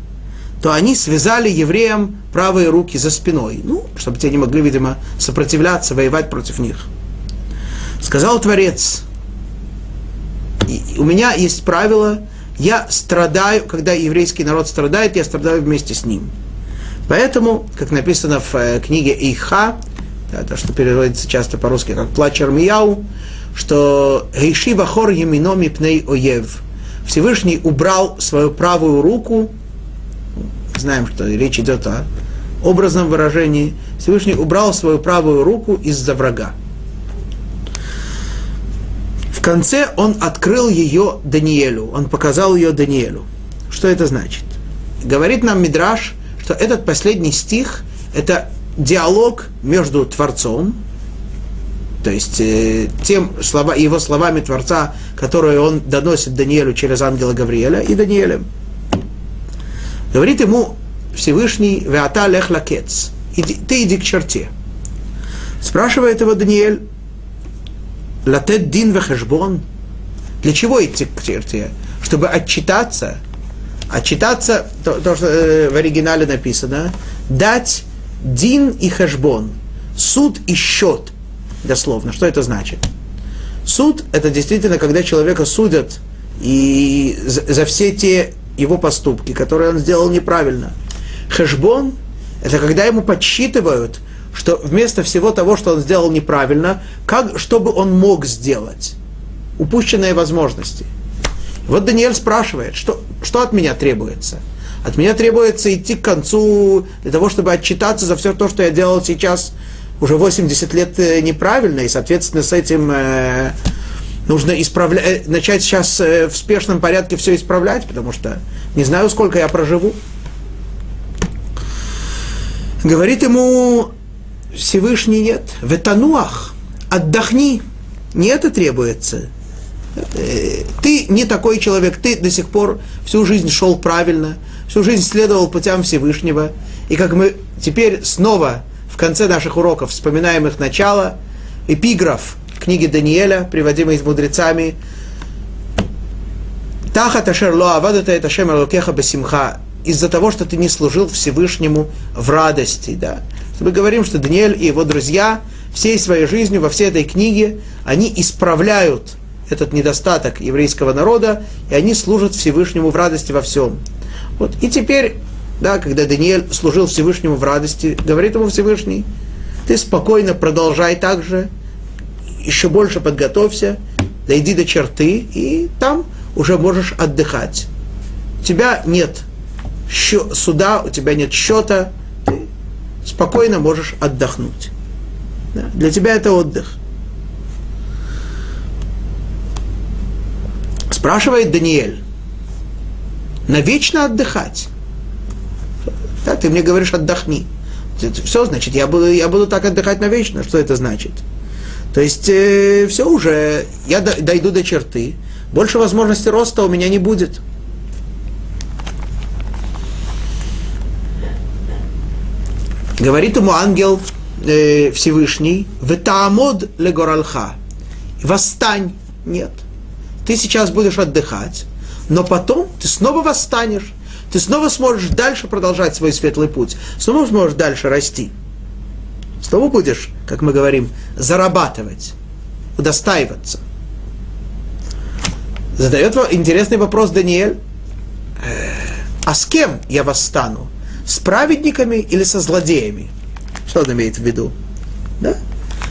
то они связали евреям правые руки за спиной, ну, чтобы те не могли, видимо, сопротивляться, воевать против них. Сказал Творец, у меня есть правило, я страдаю, когда еврейский народ страдает, я страдаю вместе с ним. Поэтому, как написано в э, книге Иха, да, то, что переводится часто по-русски как «Плач Армияу», что «Гейши вахор емино мипней оев». Всевышний убрал свою правую руку, знаем, что речь идет о образном выражении, Всевышний убрал свою правую руку из-за врага. Конце он открыл ее Даниэлю, он показал ее Даниэлю. Что это значит? Говорит нам Мидраш, что этот последний стих – это диалог между Творцом, то есть э, тем слова, его словами Творца, которые он доносит Даниэлю через ангела Гавриэля и Даниэлем. Говорит ему Всевышний «Веата лех лакец» – «Ты иди к черте». Спрашивает его Даниэль, Латет дин вехешбон. Для чего идти к черте? Чтобы отчитаться. Отчитаться, то, то что э, в оригинале написано, дать дин и хешбон, суд и счет, дословно. Что это значит? Суд – это действительно, когда человека судят и за, за все те его поступки, которые он сделал неправильно. Хешбон – это когда ему подсчитывают, что вместо всего того, что он сделал неправильно, как, что бы он мог сделать. Упущенные возможности. Вот Даниэль спрашивает, что, что от меня требуется? От меня требуется идти к концу для того, чтобы отчитаться за все то, что я делал сейчас уже 80 лет э, неправильно, и, соответственно, с этим э, нужно исправлять, э, начать сейчас э, в спешном порядке все исправлять, потому что не знаю, сколько я проживу. Говорит ему Всевышний нет. В Этануах отдохни. Не это требуется. Э, ты не такой человек, ты до сих пор всю жизнь шел правильно, всю жизнь следовал путям Всевышнего. И как мы теперь снова в конце наших уроков вспоминаем их начало, эпиграф книги Даниэля, приводимый с мудрецами, Тахат ашер ло авадата это шем алокеха басимха из-за того, что ты не служил Всевышнему в радости. Да? Мы говорим, что Даниэль и его друзья всей своей жизнью, во всей этой книге, они исправляют этот недостаток еврейского народа, и они служат Всевышнему в радости во всем. Вот. И теперь да, когда Даниэль служил Всевышнему в радости, говорит ему Всевышний, ты спокойно продолжай так же, еще больше подготовься, дойди до черты, и там уже можешь отдыхать. У тебя нет суда, у тебя нет счета, спокойно можешь отдохнуть. Да? Для тебя это отдых. Спрашивает Даниэль, навечно отдыхать? Да, ты мне говоришь, отдохни. Все, значит, я буду, я буду так отдыхать навечно. Что это значит? То есть, э, все уже, я дойду до черты. Больше возможности роста у меня не будет. Говорит ему ангел э, Всевышний, «Ветаамод легоралха» «Восстань». Нет. Ты сейчас будешь отдыхать, но потом ты снова восстанешь ты снова сможешь дальше продолжать свой светлый путь, снова сможешь дальше расти. Снова будешь, как мы говорим, зарабатывать, удостаиваться. Задает интересный вопрос Даниэль. «Э, а с кем я восстану? С праведниками или со злодеями? Что он имеет в виду? Да?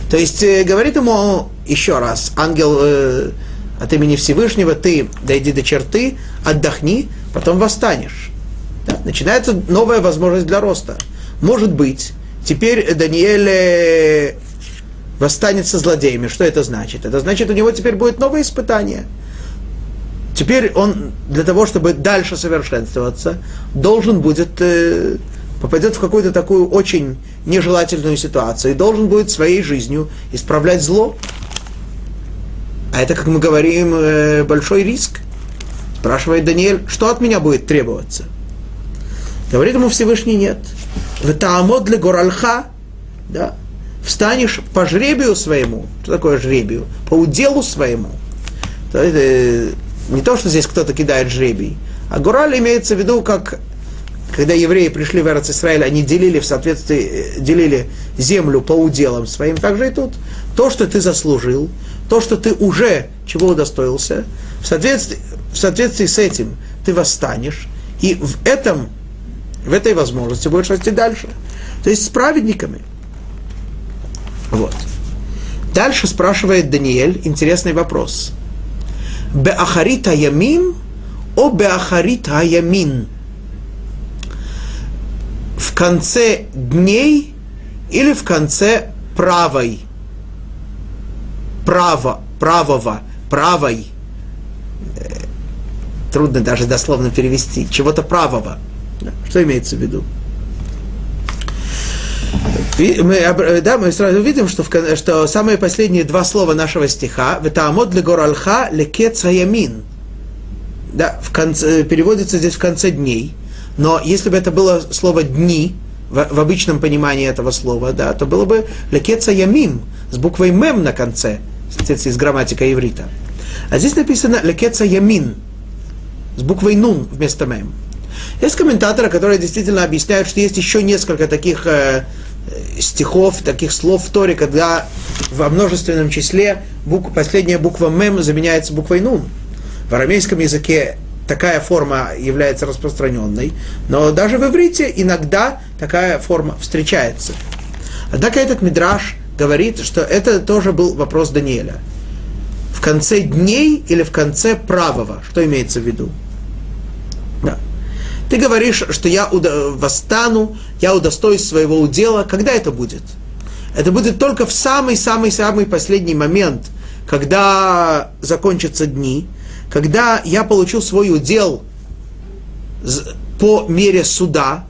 То есть э, говорит ему еще раз, ангел э, от имени Всевышнего, ты дойди до черты, отдохни, потом восстанешь. Да? Начинается новая возможность для роста. Может быть, теперь Даниэль э, восстанет со злодеями. Что это значит? Это значит, у него теперь будет новое испытание. Теперь он для того, чтобы дальше совершенствоваться, должен будет э, попадет в какую-то такую очень нежелательную ситуацию и должен будет своей жизнью исправлять зло. А это, как мы говорим, э, большой риск. Спрашивает Даниэль, что от меня будет требоваться? Говорит ему Всевышний нет. В таамод для горальха, да, встанешь по жребию своему. Что такое жребию? По уделу своему. Не то, что здесь кто-то кидает жребий, а гораль имеется в виду, как когда евреи пришли в Эрц Израиль, они делили в соответствии, э, делили землю по уделам своим, так же и тут. То, что ты заслужил, то, что ты уже чего удостоился, в соответствии, в соответствии с этим ты восстанешь, и в этом в этой возможности будешь расти дальше. То есть с праведниками. Вот. Дальше спрашивает Даниэль интересный вопрос. Беахарит аямим о беахарит аямин? В конце дней или в конце правой? Право, правого, правой. Трудно даже дословно перевести. Чего-то правого – что имеется в виду? Мы, да, мы сразу видим, что, в, что самые последние два слова нашего стиха «Ветаамод для горалха лекец ямин» да, в конце, переводится здесь в конце дней. Но если бы это было слово «дни», в, в обычном понимании этого слова, да, то было бы «лекеца ямим» с буквой «мем» на конце, с грамматикой иврита. А здесь написано «лекеца ямин» с буквой «нун» вместо «мем». Есть комментаторы, которые действительно объясняют, что есть еще несколько таких э, стихов, таких слов в Торе, когда во множественном числе буква, последняя буква «мем» заменяется буквой «нун». В арамейском языке такая форма является распространенной, но даже в иврите иногда такая форма встречается. Однако этот мидраж говорит, что это тоже был вопрос Даниэля. В конце дней или в конце правого? Что имеется в виду? Да. Ты говоришь, что я восстану, я удостоюсь своего удела. Когда это будет? Это будет только в самый-самый-самый последний момент, когда закончатся дни, когда я получу свой удел по мере суда,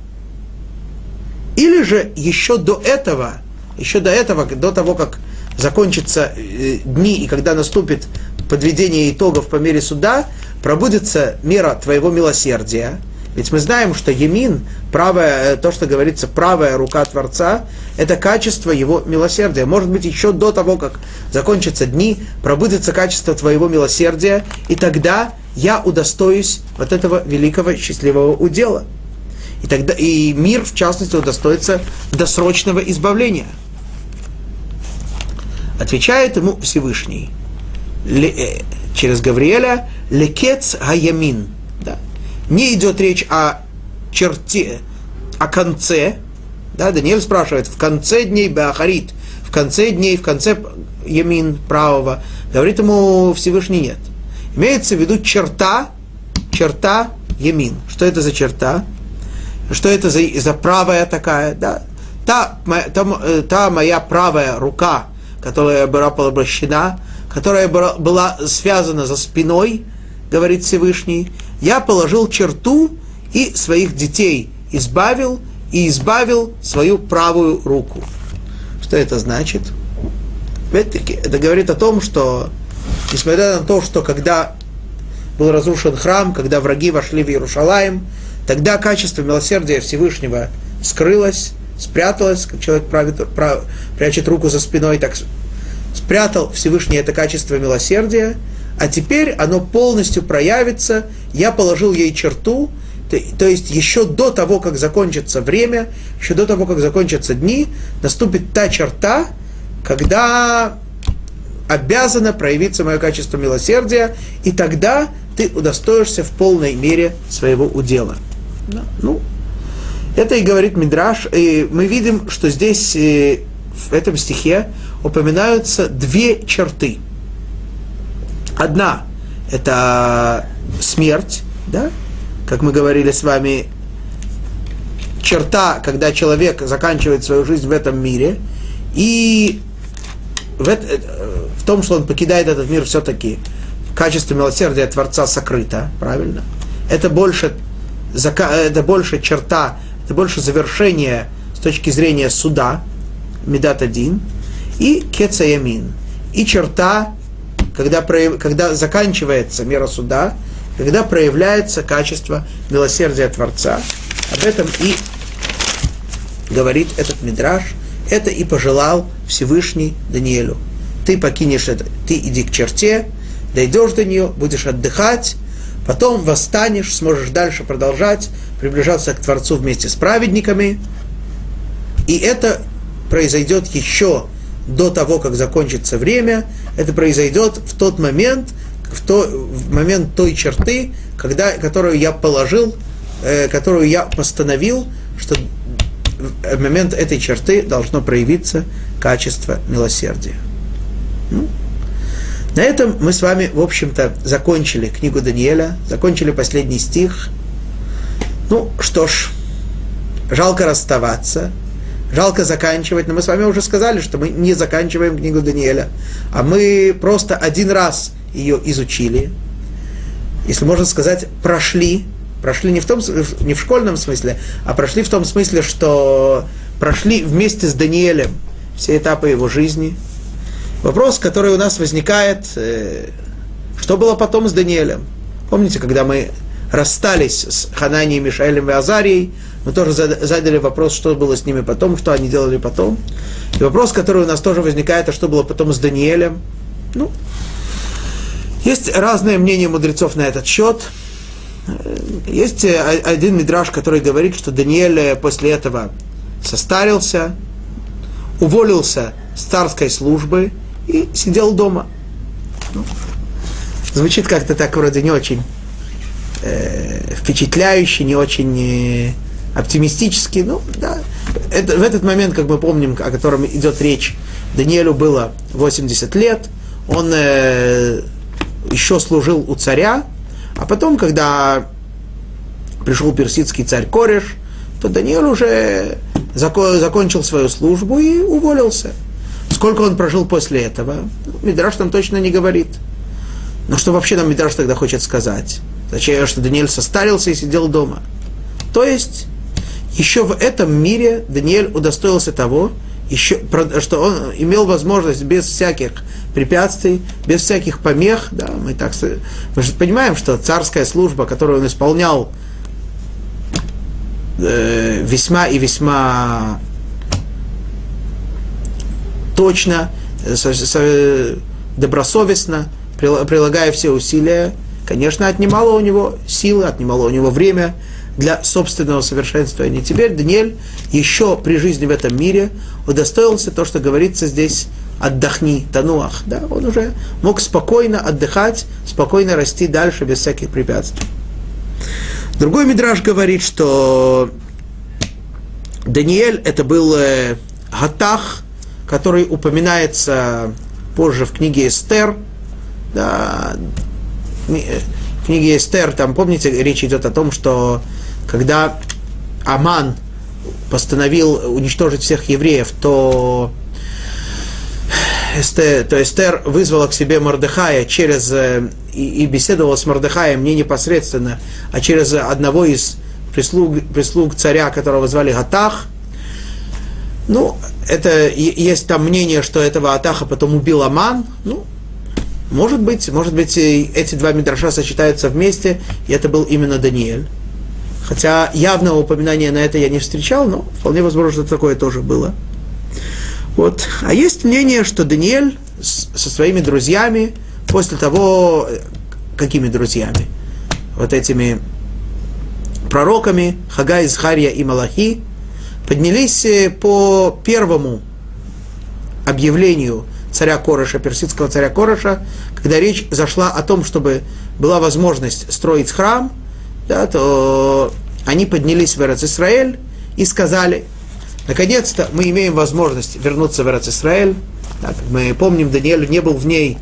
или же еще до этого, еще до этого, до того, как закончатся э, дни, и когда наступит подведение итогов по мере суда, пробудется мера твоего милосердия. Ведь мы знаем, что Емин, правая, э, то, что говорится, правая рука Творца, это качество его милосердия. Может быть, еще до того, как закончатся дни, пробудется качество твоего милосердия, и тогда я удостоюсь вот этого великого счастливого удела. И, тогда, и мир, в частности, удостоится досрочного избавления. Отвечает ему Всевышний э, через Гавриэля «Лекец Хаямин». Не идет речь о черте, о конце. Да, Даниэль спрашивает, в конце дней Беахарит, в конце дней, в конце Ямин правого. Говорит ему Всевышний нет. Имеется в виду черта, черта Ямин. Что это за черта? что это за, за правая такая, да, та, та, э, та моя правая рука, которая была обращена, которая была связана за спиной, говорит Всевышний, я положил черту и своих детей избавил, и избавил свою правую руку. Что это значит? Опять-таки, это говорит о том, что, несмотря на то, что когда был разрушен храм, когда враги вошли в Иерушалаем, Тогда качество милосердия Всевышнего скрылось, спряталось, как человек правит, прав, прячет руку за спиной, так спрятал Всевышний это качество милосердия, а теперь оно полностью проявится, я положил ей черту, то, есть еще до того, как закончится время, еще до того, как закончатся дни, наступит та черта, когда обязано проявиться мое качество милосердия, и тогда ты удостоишься в полной мере своего удела. Ну, это и говорит Мидраш. И мы видим, что здесь э, в этом стихе упоминаются две черты. Одна – это смерть, да? как мы говорили с вами, черта, когда человек заканчивает свою жизнь в этом мире, и в, это, э, в том, что он покидает этот мир, все-таки качество милосердия Творца сокрыто, правильно? Это больше это больше черта, это больше завершение с точки зрения суда, Медат один, и Кецаямин, и черта, когда, когда заканчивается мера суда, когда проявляется качество милосердия Творца. Об этом и говорит этот мидраж, это и пожелал Всевышний Даниэлю. Ты покинешь это, ты иди к черте, дойдешь до нее, будешь отдыхать, Потом восстанешь, сможешь дальше продолжать, приближаться к Творцу вместе с праведниками. И это произойдет еще до того, как закончится время. Это произойдет в тот момент, в, то, в момент той черты, когда, которую я положил, э, которую я постановил, что в момент этой черты должно проявиться качество милосердия. Ну, на этом мы с вами, в общем-то, закончили книгу Даниэля, закончили последний стих. Ну, что ж, жалко расставаться, жалко заканчивать, но мы с вами уже сказали, что мы не заканчиваем книгу Даниэля, а мы просто один раз ее изучили, если можно сказать, прошли, прошли не в, том, не в школьном смысле, а прошли в том смысле, что прошли вместе с Даниэлем все этапы его жизни – Вопрос, который у нас возникает, э, что было потом с Даниэлем? Помните, когда мы расстались с Хананией, Мишаэлем и Азарией, мы тоже задали вопрос, что было с ними потом, что они делали потом. И вопрос, который у нас тоже возникает, а что было потом с Даниэлем? Ну, есть разные мнения мудрецов на этот счет. Есть один мидраж, который говорит, что Даниэль после этого состарился, уволился с царской службы и сидел дома. Ну, звучит как-то так вроде не очень э, впечатляюще, не очень э, оптимистически. Ну, да. Это, в этот момент, как мы помним, о котором идет речь, Даниэлю было 80 лет, он э, еще служил у царя, а потом, когда пришел персидский царь Кореш, то Даниэль уже закончил свою службу и уволился. Сколько он прожил после этого, ну, Мидраш нам точно не говорит. Но что вообще нам Мидраш тогда хочет сказать? Зачем, что Даниэль состарился и сидел дома? То есть, еще в этом мире Даниэль удостоился того, еще, что он имел возможность без всяких препятствий, без всяких помех, да, мы так, мы же понимаем, что царская служба, которую он исполнял э, весьма и весьма точно, со, со, добросовестно, прилагая все усилия, конечно, отнимало у него силы, отнимало у него время для собственного совершенствования. Теперь Даниэль еще при жизни в этом мире удостоился то, что говорится здесь отдохни, тануах. Да? Он уже мог спокойно отдыхать, спокойно расти дальше без всяких препятствий. Другой мидраж говорит, что Даниэль это был э, Гатах, который упоминается позже в книге Эстер. Да, в книге Эстер, там, помните, речь идет о том, что когда Аман постановил уничтожить всех евреев, то Эстер, то Эстер вызвала к себе Мордыхая через, э, и, и беседовала с Мордыхаем не непосредственно, а через одного из прислуг, прислуг царя, которого звали Гатах. Ну, это есть там мнение, что этого Атаха потом убил Аман. Ну, может быть, может быть, эти два мидраша сочетаются вместе, и это был именно Даниэль. Хотя явного упоминания на это я не встречал, но вполне возможно, такое тоже было. Вот. А есть мнение, что Даниэль со своими друзьями, после того, какими друзьями? Вот этими пророками Хагай, Захария и Малахи, поднялись э, по первому объявлению царя Короша, персидского царя Короша, когда речь зашла о том, чтобы была возможность строить храм, да, то они поднялись в Израиль и сказали, Наконец-то мы имеем возможность вернуться в Эрцисраэль. Да, мы помним, Даниэль не был в ней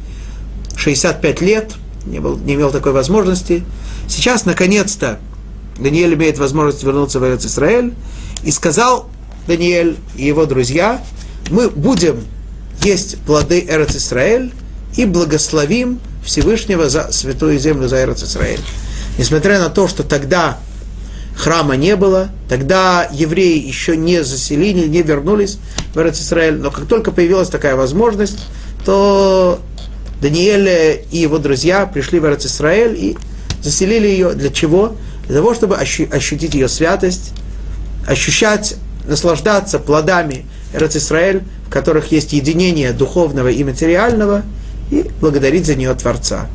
65 лет, не, был, не имел такой возможности. Сейчас, наконец-то, Даниэль имеет возможность вернуться в Эрцисраэль. И сказал Даниэль и его друзья, мы будем есть плоды Эрцисраэль и благословим Всевышнего за святую землю, за Эрцисраэль. Несмотря на то, что тогда храма не было, тогда евреи еще не заселили, не вернулись в Израиль. Но как только появилась такая возможность, то Даниэль и его друзья пришли в Израиль и заселили ее. Для чего? Для того, чтобы ощутить ее святость, ощущать, наслаждаться плодами Израиль, в которых есть единение духовного и материального, и благодарить за нее Творца.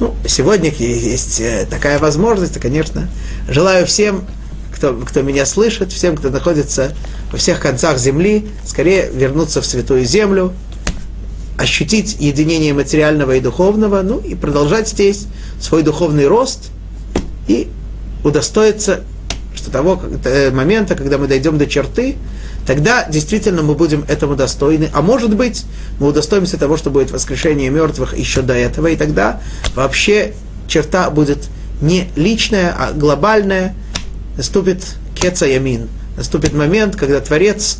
Ну, сегодня есть э, такая возможность, и, конечно, желаю всем, кто, кто меня слышит, всем, кто находится во всех концах земли, скорее вернуться в святую землю, ощутить единение материального и духовного, ну и продолжать здесь свой духовный рост и удостоиться что того э, момента, когда мы дойдем до черты, тогда действительно мы будем этому достойны. А может быть, мы удостоимся того, что будет воскрешение мертвых еще до этого, и тогда вообще черта будет не личная, а глобальная. Наступит кеца ямин. Наступит момент, когда Творец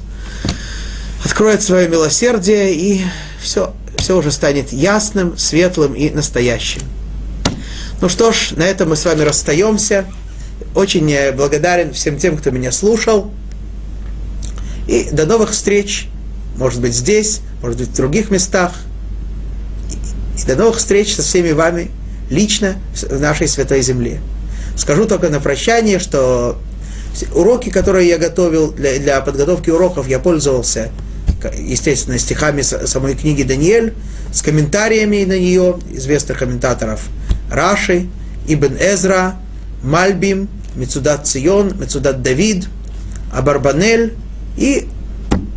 откроет свое милосердие, и все, все уже станет ясным, светлым и настоящим. Ну что ж, на этом мы с вами расстаемся. Очень благодарен всем тем, кто меня слушал. И до новых встреч, может быть, здесь, может быть, в других местах. И до новых встреч со всеми вами лично в нашей Святой Земле. Скажу только на прощание, что уроки, которые я готовил для, для подготовки уроков, я пользовался, естественно, стихами самой книги Даниэль, с комментариями на нее известных комментаторов Раши, Ибн Эзра, Мальбим, Мецудат Цион, Мецудат Давид, Абарбанель и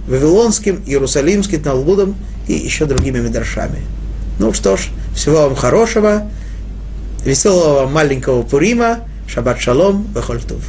Вавилонским, Иерусалимским, Талмудом и еще другими медрашами. Ну что ж, всего вам хорошего, веселого маленького Пурима, Шаббат шалом, вехольтув.